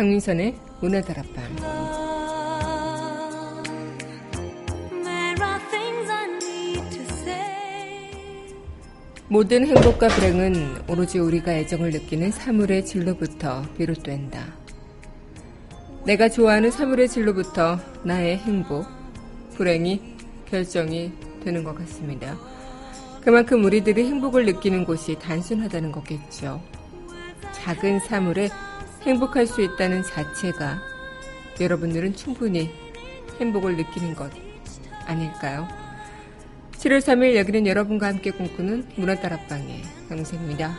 강민선의 문화다락방 모든 행복과 불행은 오로지 우리가 애정을 느끼는 사물의 질로부터 비롯된다. 내가 좋아하는 사물의 질로부터 나의 행복, 불행이 결정이 되는 것 같습니다. 그만큼 우리들이 행복을 느끼는 곳이 단순하다는 거겠죠. 작은 사물에 행복할 수 있다는 자체가 여러분들은 충분히 행복을 느끼는 것 아닐까요? 7월 3일 여기는 여러분과 함께 꿈꾸는 문화다락방의 강세입니다.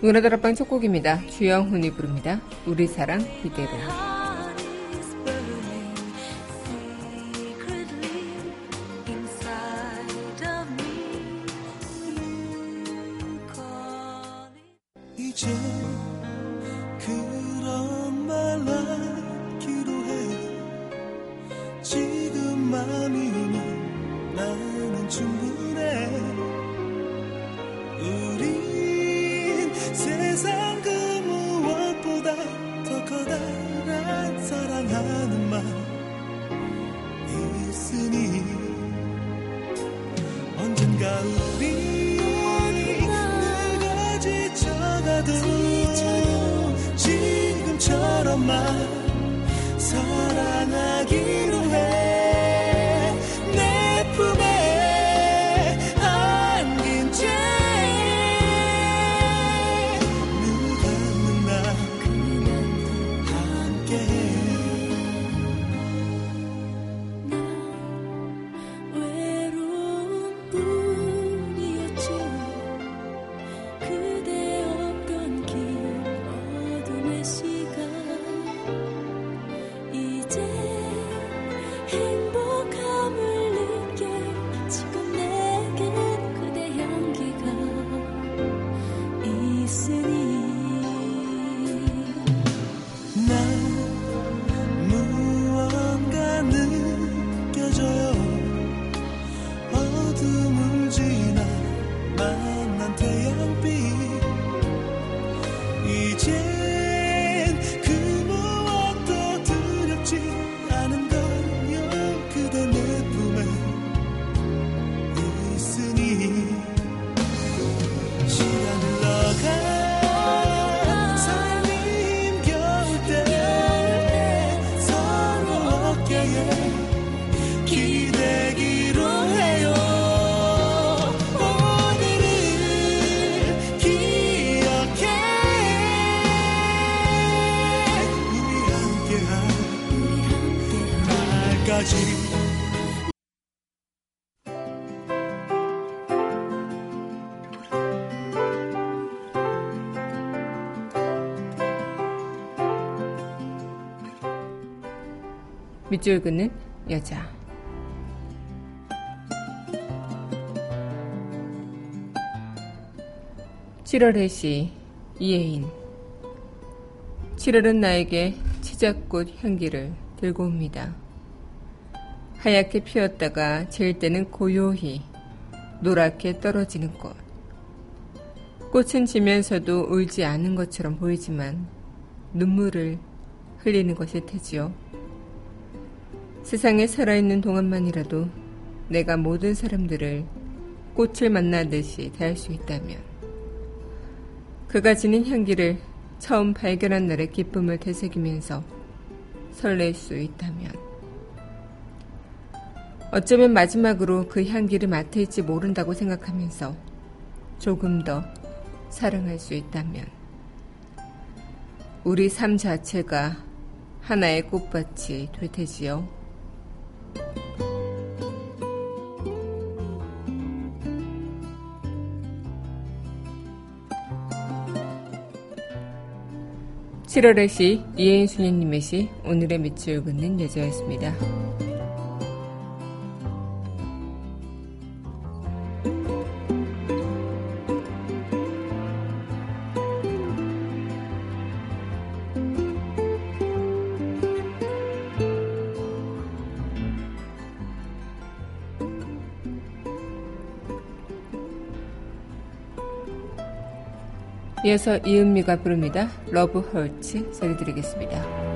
문화다락방 첫 곡입니다. 주영훈이 부릅니다. 우리 사랑 이대로. 긋는 여자. 칠월의 시 이혜인 7월은 나에게 치자꽃 향기를 들고 옵니다. 하얗게 피었다가 질 때는 고요히 노랗게 떨어지는 꽃. 꽃은 지면서도 울지 않은 것처럼 보이지만 눈물을 흘리는 것일 테지요. 세상에 살아있는 동안만이라도 내가 모든 사람들을 꽃을 만나듯이 대할 수 있다면 그가 지닌 향기를 처음 발견한 날의 기쁨을 되새기면서 설렐 수 있다면 어쩌면 마지막으로 그 향기를 맡을지 모른다고 생각하면서 조금 더 사랑할 수 있다면 우리 삶 자체가 하나의 꽃밭이 될 테지요. 7월의 시 이혜인 수녀님의 시 오늘의 밑을 긋는 여자였습니다. 이어서 이은미가 부릅니다. 러브 헐츠 소리 드리겠습니다.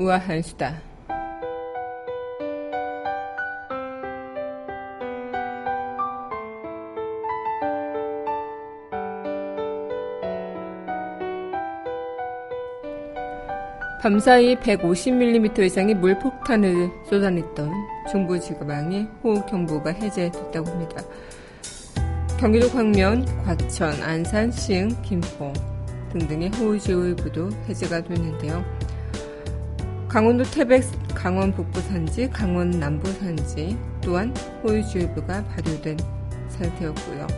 우아한 수다. 밤사이 150mm 이상의 물폭탄을 쏟아냈던 중부지구망의 호우경보가 해제됐다고 합니다. 경기도 광면, 과천, 안산, 시흥, 김포 등등의 호우주의보도 해제가 됐는데요. 강원도 태백 강원 북부 산지, 강원 남부 산지 또한 호우주의보가 발효된 상태였고요.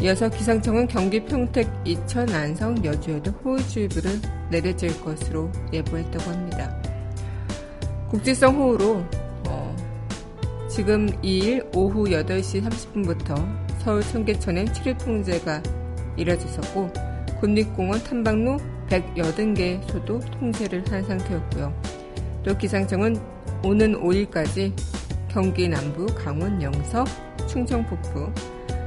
이어서 기상청은 경기 평택, 이천, 안성, 여주에도 호우주의보를 내려질 것으로 예보했다고 합니다. 국지성 호우로 어, 지금 2일 오후 8시 30분부터 서울 청계천엔 출입통제가 이뤄졌었고 군립공원 탐방로 180개 소도 통제를 한 상태였고요. 또 기상청은 오는 5일까지 경기 남부, 강원 영서, 충청 북부,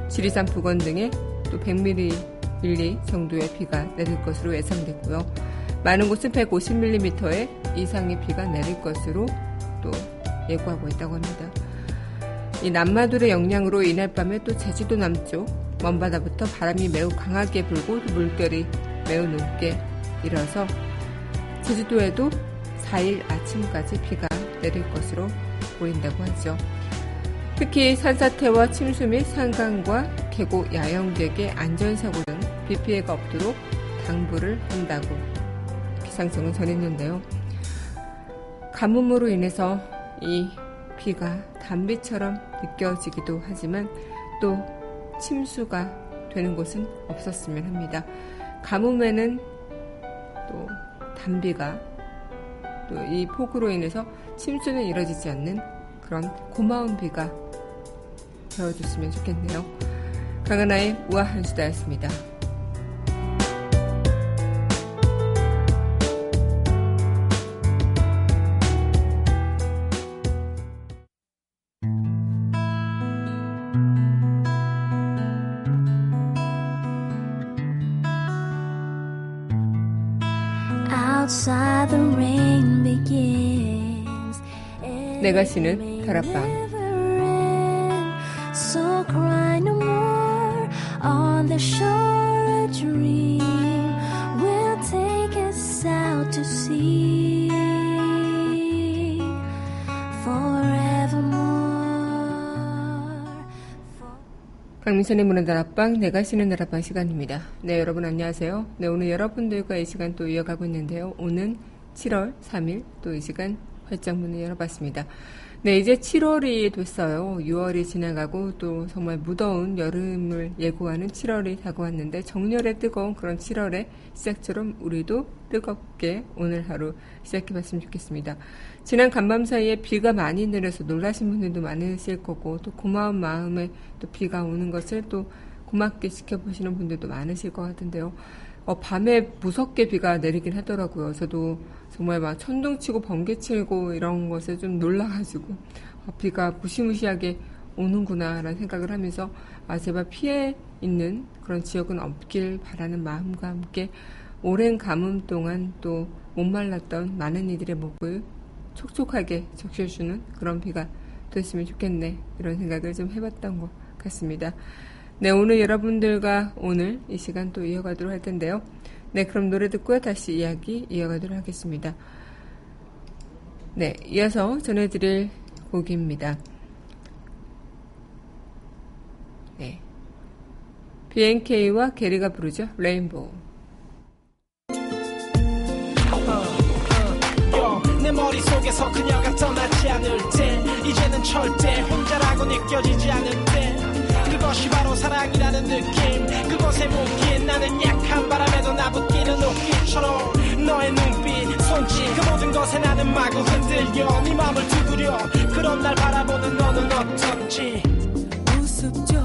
지리산 부건 등에 또 100mm 정도의 비가 내릴 것으로 예상됐고요. 많은 곳은 150mm의 이상의 비가 내릴 것으로 또 예고하고 있다고 합니다. 이 남마돌의 영향으로 이날 밤에 또 제주도 남쪽 먼바다부터 바람이 매우 강하게 불고 물결이 매우 높게 일어서 제주도에도 4일 아침까지 비가 내릴 것으로 보인다고 하죠. 특히 산사태와 침수 및 산강과 계곡 야영객의 안전사고 등 비 피해가 없도록 당부를 한다고 기상청은 전했는데요. 가뭄으로 인해서 이 비가 단비처럼 느껴지기도 하지만 또 침수가 되는 곳은 없었으면 합니다. 가뭄에는 또 단비가 또 이 폭우로 인해서 침수는 이뤄지지 않는 그런 고마운 비가 되어줬으면 좋겠네요. 강하나의 우아한 수다였습니다. outside the rain begins. 내가 쉬는 다락방. So cry no more on the shore. A dream will take us out to sea 강민선의 문화 다락방, 내가 쉬는 다락방 시간입니다. 네, 여러분 안녕하세요. 네, 오늘 여러분들과 이 시간 또 이어가고 있는데요. 오는 7월 3일 또 이 시간 활짝 문을 열어봤습니다. 네, 이제 7월이 됐어요. 6월이 지나가고 또 정말 무더운 여름을 예고하는 7월이 다가왔는데 정렬의 뜨거운 그런 7월의 시작처럼 우리도 뜨겁게 오늘 하루 시작해봤으면 좋겠습니다. 지난 간밤 사이에 비가 많이 내려서 놀라신 분들도 많으실 거고 또 고마운 마음에 또 비가 오는 것을 또 고맙게 지켜보시는 분들도 많으실 것 같은데요. 어, 밤에 무섭게 비가 내리긴 하더라고요. 저도 정말 막 천둥치고 번개치고 이런 것에 좀 놀라가지고 어, 비가 무시무시하게 오는구나라는 생각을 하면서 아 제발 피해 있는 그런 지역은 없길 바라는 마음과 함께 오랜 가뭄 동안 또 못 말랐던 많은 이들의 목을 촉촉하게 적셔주는 그런 비가 됐으면 좋겠네 이런 생각을 좀 해봤던 것 같습니다. 네 오늘 여러분들과 오늘 이 시간 또 이어가도록 할 텐데요. 네, 그럼 노래 듣고 다시 이야기 이어가도록 하겠습니다. 네, 이어서 전해드릴 곡입니다. 네. BNK와 게리가 부르죠. 레인보우. 내 머릿속에서 그녀가 떠나지 않을 때 이제는 절대 혼자라고 느껴지지 않을 때 그것이 바로 사랑이라는 느낌. 그것에 묶인 나는 약한 바람에도 나붙기는 옷깃처럼 너의 눈빛 손짓 그 모든 것에 나는 마구 흔들려 네 맘을 두드려. 그런 날 바라보는 너는 어떤지. 우습죠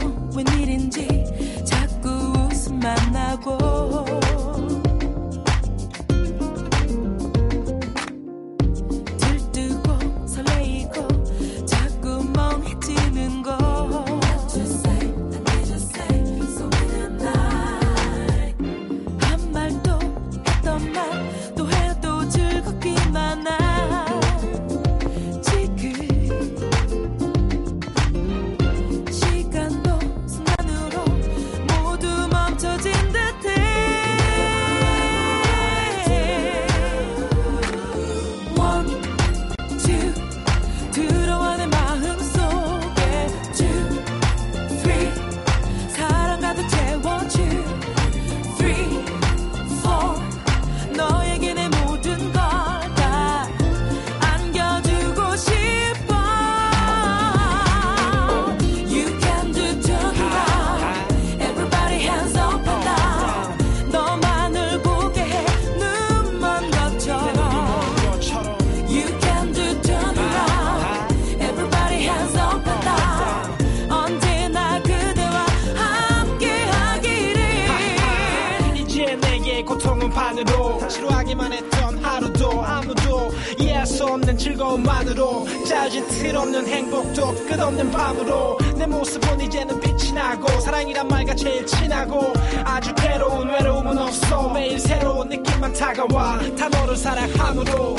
즐거움만으로 짜진 틀없는 행복도 끝없는 밤으로 내 모습은 이제는 빛이 나고 사랑이란 말과 제일 친하고 아주 괴로운 외로움은 없어 매일 새로운 느낌만 다가와 다 너를 사랑함으로.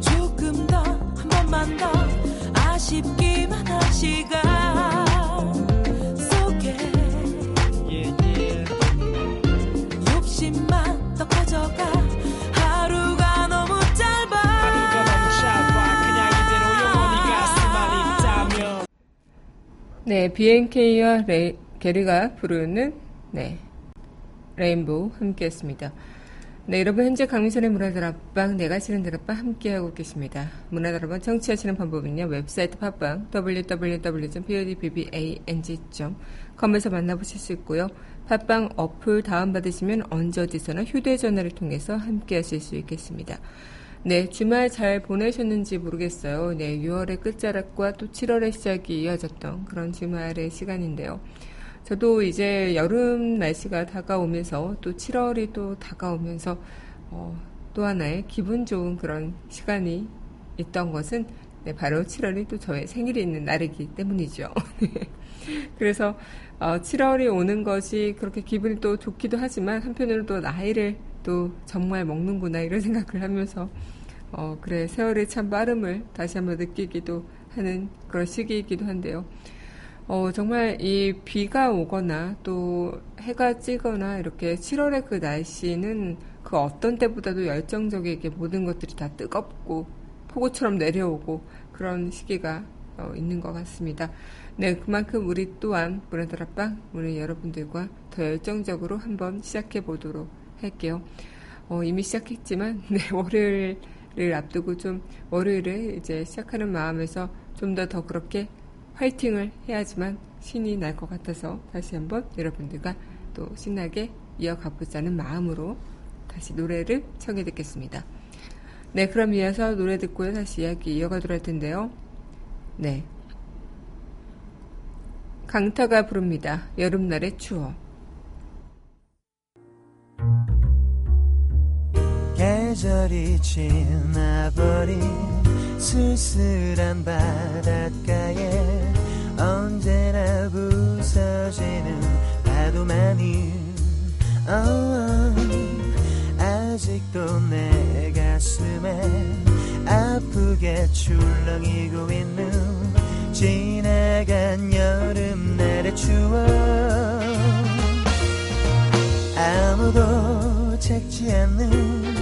조금 더 한 번만 더 아쉽기만 한 시간 네, BNK와 레, 게리가 부르는 네, Rainbow 함께 했습니다. 네, 여러분 현재 강민선의 문화다락방 내가 쉬는 다락방 함께하고 계십니다. 문화다락방 청취하시는 방법은요. 웹사이트 팟빵 www.podbbang.com에서 만나보실 수 있고요. 팟빵 어플 다운받으시면 언제 어디서나 휴대전화를 통해서 함께하실 수 있겠습니다. 네, 주말 잘 보내셨는지 모르겠어요. 네, 6월의 끝자락과 또 7월의 시작이 이어졌던 그런 주말의 시간인데요. 저도 이제 여름 날씨가 다가오면서 또 7월이 또 다가오면서 어, 또 하나의 기분 좋은 그런 시간이 있던 것은 네, 바로 7월이 또 저의 생일이 있는 날이기 때문이죠. 그래서 어, 7월이 오는 것이 그렇게 기분이 또 좋기도 하지만 한편으로 또 나이를 또 정말 먹는구나 이런 생각을 하면서 어, 그래 세월의 참 빠름을 다시 한번 느끼기도 하는 그런 시기이기도 한데요. 어, 정말 이 비가 오거나 또 해가 찌거나 이렇게 7월의 그 날씨는 그 어떤 때보다도 열정적이게 모든 것들이 다 뜨겁고 폭우처럼 내려오고 그런 시기가 어, 있는 것 같습니다. 네, 그만큼 우리 또한 문화다락방 우리 여러분들과 더 열정적으로 한번 시작해 보도록 할게요. 어, 이미 시작했지만 네, 월요일을 앞두고 좀 월요일을 이제 시작하는 마음에서 좀 더더 더 그렇게 화이팅을 해야지만 신이 날 것 같아서 다시 한번 여러분들과 또 신나게 이어가보자는 마음으로 다시 노래를 청해 듣겠습니다. 네, 그럼 이어서 노래 듣고요. 다시 이야기 이어가도록 할 텐데요. 네. 강타가 부릅니다. 여름날의 추억. 계절이 지나버린 쓸쓸한 바닷가에 언제나 부서지는 파도만이. oh, 아직도 내 가슴에 아프게 출렁이고 있는 지나간 여름날의 추억 아무도 찾지 않는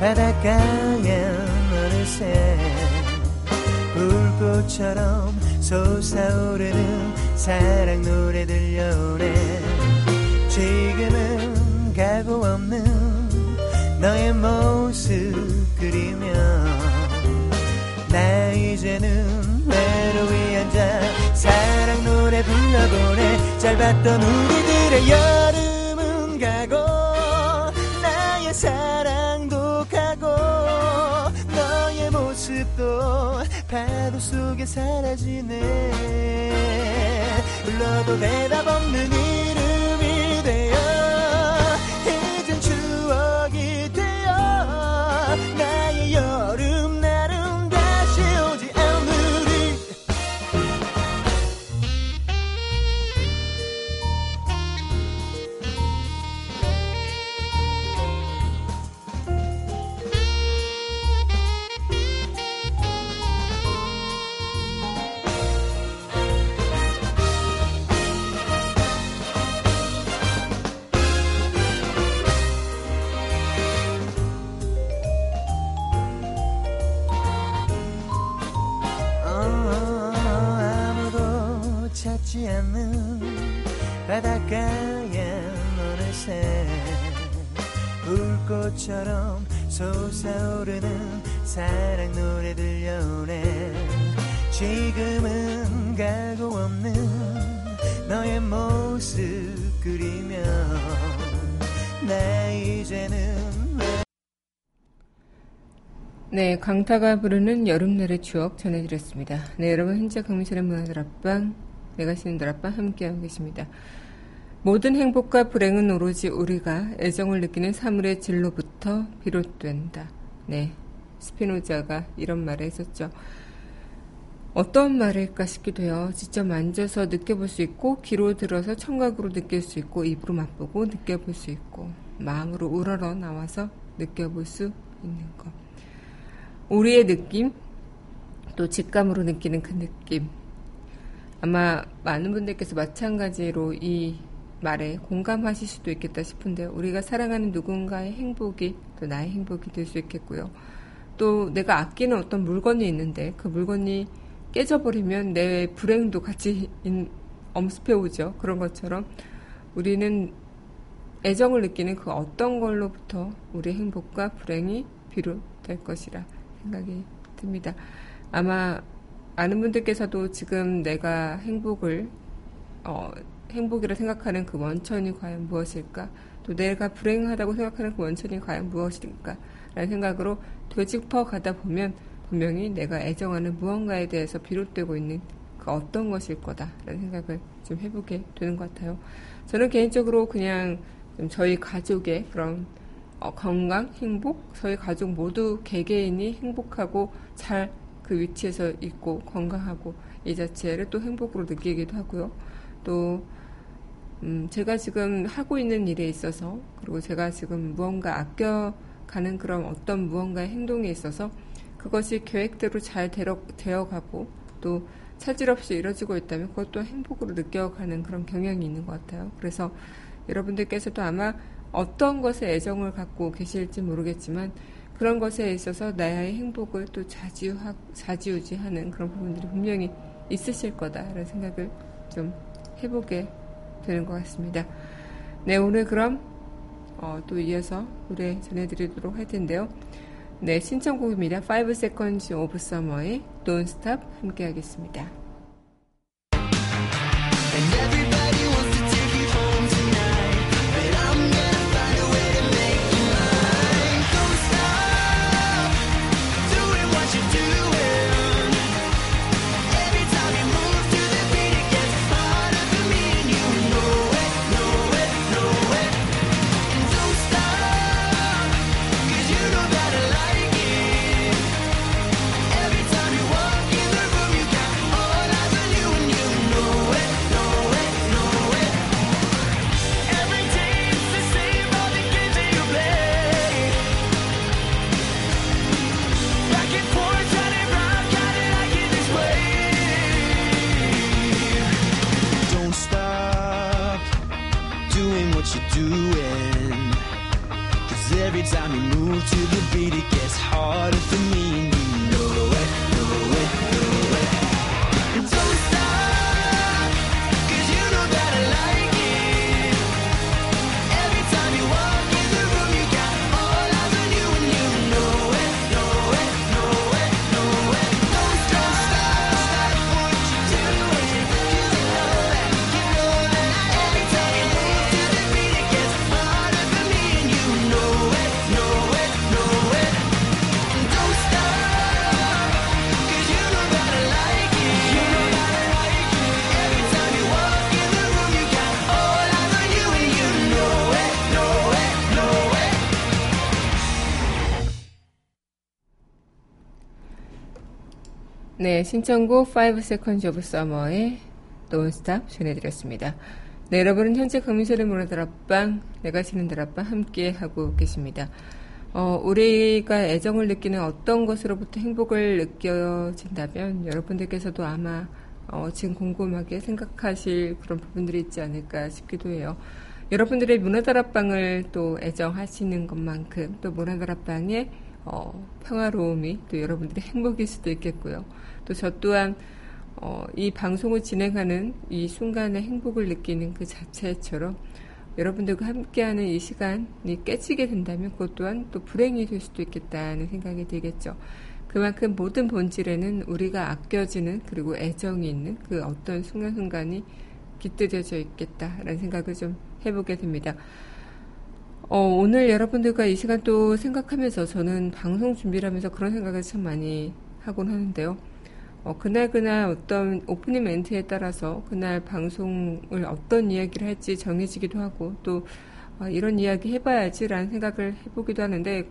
바닷가에 어느새 불꽃처럼 솟아오르는 사랑 노래 들려오네. 지금은 가고 없는 너의 모습 그리며 나 이제는 외로이 앉아 사랑 노래 불러보네. 짧았던 우리들의 여름 파도 속에 사라지네. 불러도 대답 없는 이름이 되 불꽃처럼 솟아오르는 사랑 노래 들려오네 지금은 가고 없는 너의 모습 그리며 나 이제는 네, 강타가 부르는 여름날의 추억 전해드렸습니다. 네, 여러분 현재 강민철의 문화들 앞방, 내가 쉬는 들 앞방 함께하고 계십니다. 모든 행복과 불행은 오로지 우리가 애정을 느끼는 사물의 질로부터 비롯된다. 네, 스피노자가 이런 말을 했었죠. 어떤 말일까 싶기도 해요. 직접 만져서 느껴볼 수 있고, 귀로 들어서 청각으로 느낄 수 있고, 입으로 맛보고 느껴볼 수 있고, 마음으로 우러러 나와서 느껴볼 수 있는 것. 우리의 느낌, 또 직감으로 느끼는 그 느낌. 아마 많은 분들께서 마찬가지로 이 말에 공감하실 수도 있겠다 싶은데, 우리가 사랑하는 누군가의 행복이 또 나의 행복이 될 수 있겠고요. 또 내가 아끼는 어떤 물건이 있는데, 그 물건이 깨져버리면 내 불행도 같이 엄습해 오죠. 그런 것처럼 우리는 애정을 느끼는 그 어떤 걸로부터 우리 행복과 불행이 비롯될 것이라 생각이 듭니다. 아마 많은 분들께서도 지금 내가 행복을 어, 행복이라 생각하는 그 원천이 과연 무엇일까? 또 내가 불행하다고 생각하는 그 원천이 과연 무엇일까? 라는 생각으로 되짚어 가다 보면 분명히 내가 애정하는 무언가에 대해서 비롯되고 있는 그 어떤 것일 거다라는 생각을 좀 해보게 되는 것 같아요. 저는 개인적으로 그냥 저희 가족의 그런 어, 건강, 행복, 저희 가족 모두 개개인이 행복하고 잘 그 위치에서 있고 건강하고 이 자체를 또 행복으로 느끼기도 하고요. 또 음, 제가 지금 하고 있는 일에 있어서 그리고 제가 지금 무언가 아껴가는 그런 어떤 무언가의 행동에 있어서 그것이 계획대로 잘 되어가고 또 차질 없이 이루어지고 있다면 그것도 행복으로 느껴가는 그런 경향이 있는 것 같아요. 그래서 여러분들께서도 아마 어떤 것에 애정을 갖고 계실지 모르겠지만 그런 것에 있어서 나의 행복을 또 좌지우하, 좌지우지하는 그런 부분들이 분명히 있으실 거다라는 생각을 좀 해보게 되는 것 같습니다. 네, 오늘 그럼 어, 또 이어서 노래 전해드리도록 할 텐데요. 네, 신청곡입니다. 5 Seconds of Summer의 Don't Stop 함께 하겠습니다. every time you move to the beat, it gets harder for me. 네, 신청곡 5 Seconds of Summer의 Don't 전해드렸습니다. 네, 여러분은 현재 강민철의 문화다락방, 내가 쉬는 다락방 함께 하고 계십니다. 어, 우리가 애정을 느끼는 어떤 것으로부터 행복을 느껴진다면 여러분들께서도 아마 어, 지금 궁금하게 생각하실 그런 부분들이 있지 않을까 싶기도 해요. 여러분들의 문화다락방을 또 애정하시는 것만큼 또 문화다락방의 어, 평화로움이 또 여러분들의 행복일 수도 있겠고요. 또 저 또한 어, 이 방송을 진행하는 이 순간의 행복을 느끼는 그 자체처럼 여러분들과 함께하는 이 시간이 깨지게 된다면 그것 또한 또 불행이 될 수도 있겠다는 생각이 들겠죠. 그만큼 모든 본질에는 우리가 아껴지는 그리고 애정이 있는 그 어떤 순간순간이 깃들여져 있겠다라는 생각을 좀 해보게 됩니다. 어, 오늘 여러분들과 이 시간 또 생각하면서 저는 방송 준비를 하면서 그런 생각을 참 많이 하곤 하는데요. 어, 그날 그날 어떤 오프닝 멘트에 따라서 그날 방송을 어떤 이야기를 할지 정해지기도 하고 또 어, 이런 이야기 해봐야지라는 생각을 해보기도 하는데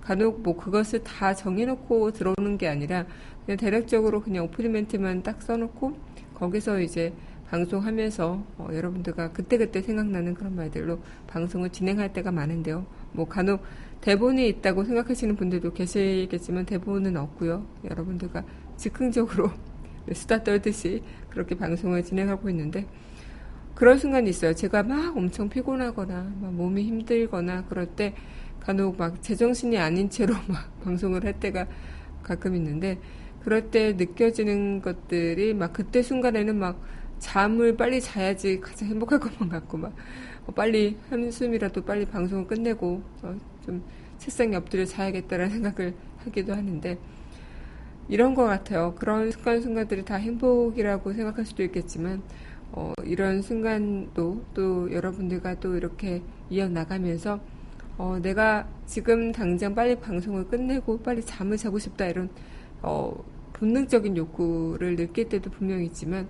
간혹 뭐 그것을 다 정해놓고 들어오는 게 아니라 그냥 대략적으로 그냥 오프닝 멘트만 딱 써놓고 거기서 이제 방송하면서 어, 여러분들과 그때그때 생각나는 그런 말들로 방송을 진행할 때가 많은데요. 뭐 간혹 대본이 있다고 생각하시는 분들도 계시겠지만 대본은 없고요. 여러분들과 즉흥적으로 수다 떨듯이 그렇게 방송을 진행하고 있는데 그런 순간이 있어요. 제가 막 엄청 피곤하거나 막 몸이 힘들거나 그럴 때 간혹 막 제정신이 아닌 채로 막 방송을 할 때가 가끔 있는데 그럴 때 느껴지는 것들이 막 그때 순간에는 막 잠을 빨리 자야지 가장 행복할 것만 같고 막 어, 빨리 한숨이라도 빨리 방송을 끝내고 어, 좀 책상에 엎드려 자야겠다라는 생각을 하기도 하는데 이런 것 같아요. 그런 순간순간들이 다 행복이라고 생각할 수도 있겠지만, 어, 이런 순간도 또 여러분들과 또 이렇게 이어나가면서, 어, 내가 지금 당장 빨리 방송을 끝내고 빨리 잠을 자고 싶다 이런, 어, 본능적인 욕구를 느낄 때도 분명히 있지만,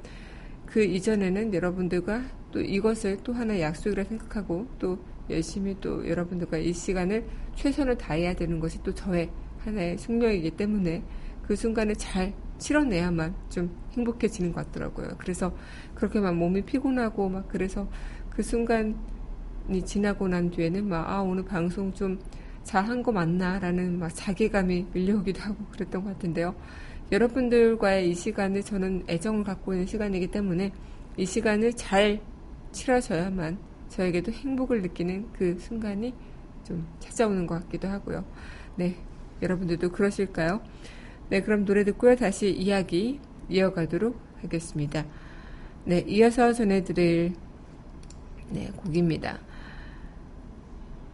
그 이전에는 여러분들과 또 이것을 또 하나의 약속이라 생각하고 또 열심히 또 여러분들과 이 시간을 최선을 다해야 되는 것이 또 저의 하나의 숙명이기 때문에 그 순간을 잘 치러내야만 좀 행복해지는 것 같더라고요. 그래서 그렇게 막 몸이 피곤하고 막 그래서 그 순간이 지나고 난 뒤에는 막, 아, 오늘 방송 좀 잘한 거 맞나? 라는 막 자괴감이 밀려오기도 하고 그랬던 것 같은데요. 여러분들과의 이 시간을 저는 애정을 갖고 있는 시간이기 때문에 이 시간을 잘 치러져야만 저에게도 행복을 느끼는 그 순간이 좀 찾아오는 것 같기도 하고요. 네. 여러분들도 그러실까요? 네. 그럼 노래 듣고요. 다시 이야기 이어가도록 하겠습니다. 네. 이어서 전해드릴 네, 곡입니다.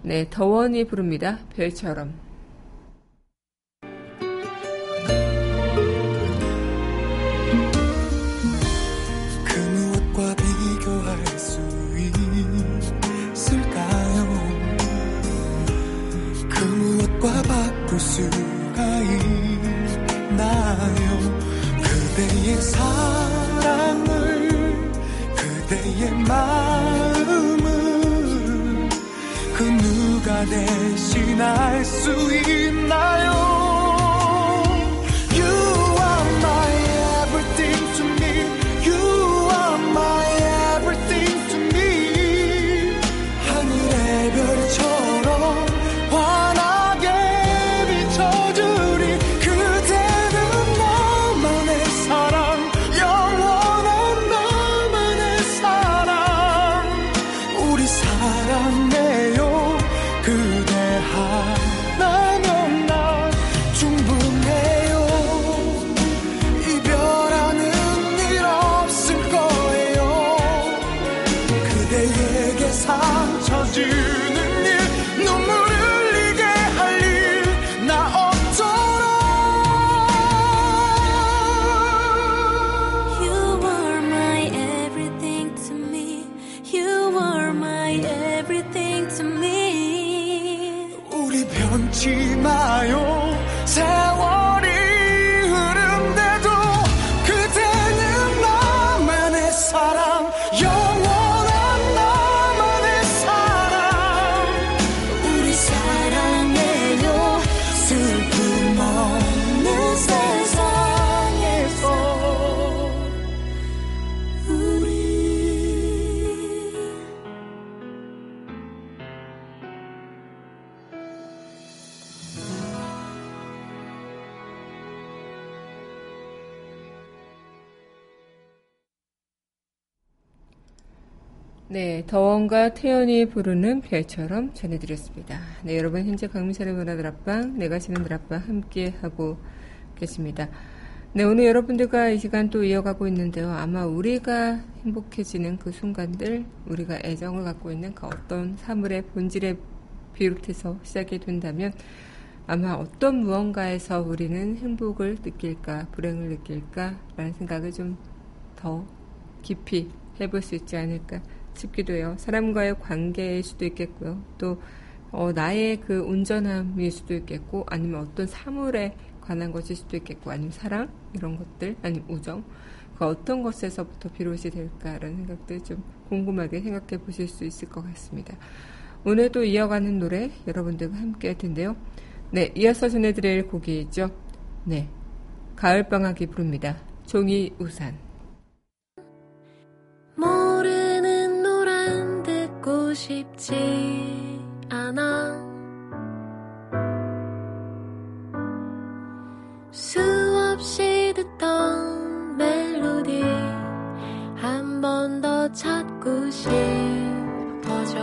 네. 더원이 부릅니다. 별처럼. 대신할 수 있나요 네, 더원과 태연이 부르는 별처럼 전해드렸습니다. 네, 여러분 현재 강민철의 문화들 앞방, 내가 지는 들 앞방 함께 하고 계십니다. 네, 오늘 여러분들과 이 시간 또 이어가고 있는데요. 아마 우리가 행복해지는 그 순간들, 우리가 애정을 갖고 있는 그 어떤 사물의 본질에 비롯해서 시작이 된다면 아마 어떤 무언가에서 우리는 행복을 느낄까, 불행을 느낄까라는 생각을 좀 더 깊이 해볼 수 있지 않을까 싶기도 해요. 사람과의 관계일 수도 있겠고요. 또 어, 나의 그 온전함일 수도 있겠고 아니면 어떤 사물에 관한 것일 수도 있겠고 아니면 사랑 이런 것들 아니면 우정 그 어떤 것에서부터 비롯이 될까라는 생각들 좀 궁금하게 생각해 보실 수 있을 것 같습니다. 오늘도 이어가는 노래 여러분들과 함께 할 텐데요. 네, 이어서 전해드릴 곡이죠. 네, 가을방학이 부릅니다. 종이 우산. 싶지 않아. 수없이 듣던 멜로디 한 번 더 찾고 싶어져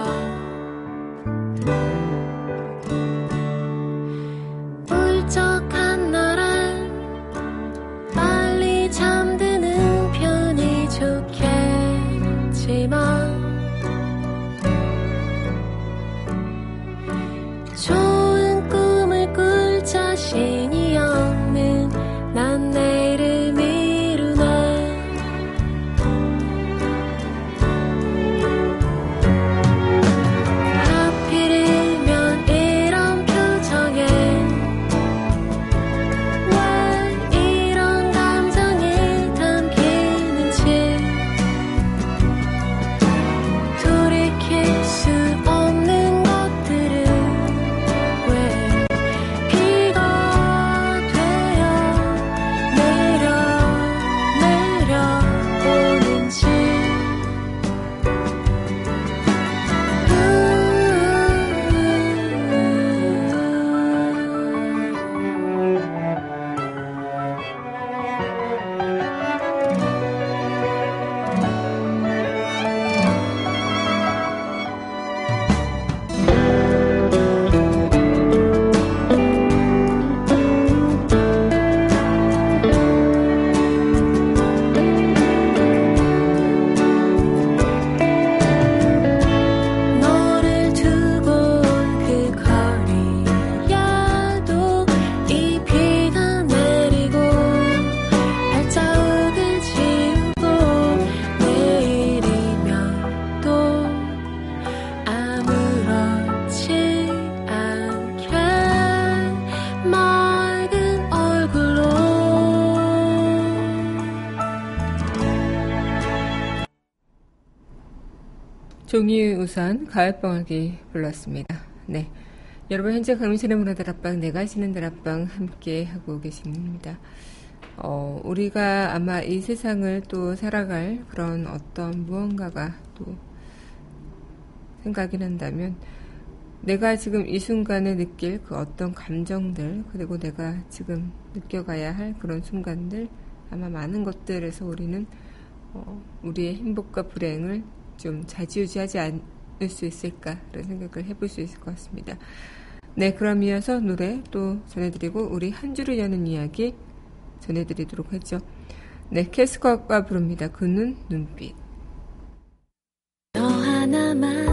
종이우산 가을방학이 불렀습니다. 네. 여러분 현재 강민실의 문화다락방 내가 시는 다락방 함께 하고 계십니다. 어, 우리가 아마 이 세상을 또 살아갈 그런 어떤 무언가가 또 생각이 난다면 내가 지금 이 순간에 느낄 그 어떤 감정들 그리고 내가 지금 느껴가야 할 그런 순간들 아마 많은 것들에서 우리는 어, 우리의 행복과 불행을 좀 자지우지하지 않을 수 있을까라는 생각을 해볼 수 있을 것 같습니다. 네, 그럼 이어서 노래 또 전해드리고 우리 한 주를 여는 이야기 전해드리도록 하죠. 네, 캐스커가 부릅니다. 그는 눈빛. 너 하나만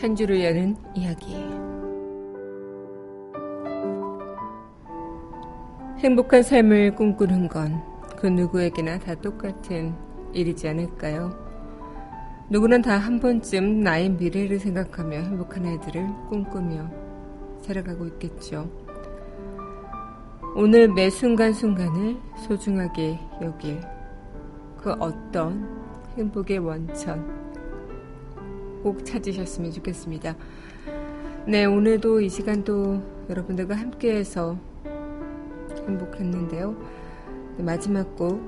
한 줄을 여는 행복한 삶을 꿈꾸는 건 그 누구에게나 다 똑같은 일이지 않을까요? 누구는 다 한 번쯤 나의 미래를 생각하며 행복한 애들을 꿈꾸며 살아가고 있겠죠. 오늘 매 순간순간을 소중하게 여길 그 어떤 행복의 원천, 꼭 찾으셨으면 좋겠습니다. 네, 오늘도 이 시간도 여러분들과 함께해서 행복했는데요. 네, 마지막 곡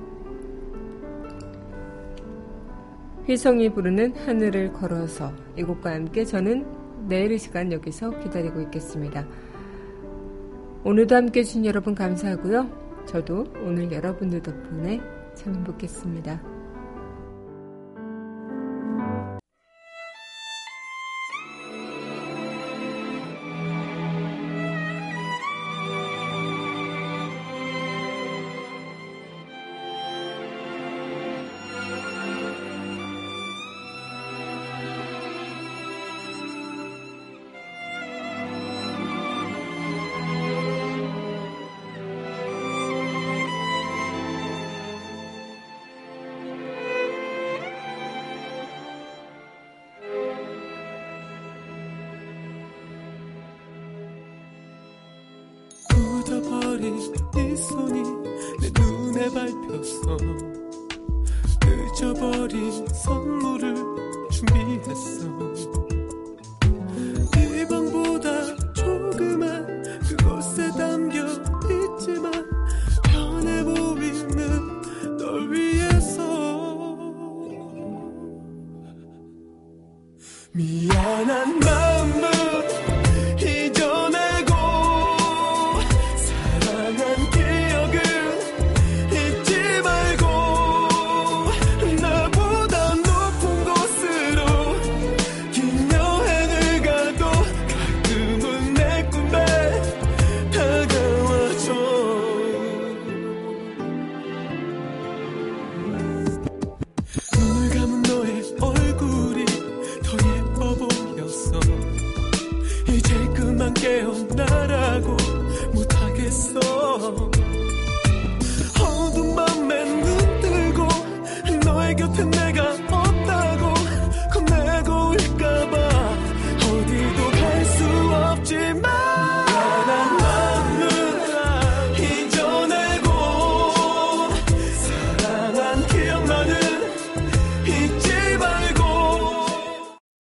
휘성이 부르는 하늘을 걸어서 이 곡과 함께 저는 내일 이 시간 여기서 기다리고 있겠습니다. 오늘도 함께 해주신 여러분 감사하고요. 저도 오늘 여러분들 덕분에 참 행복했습니다.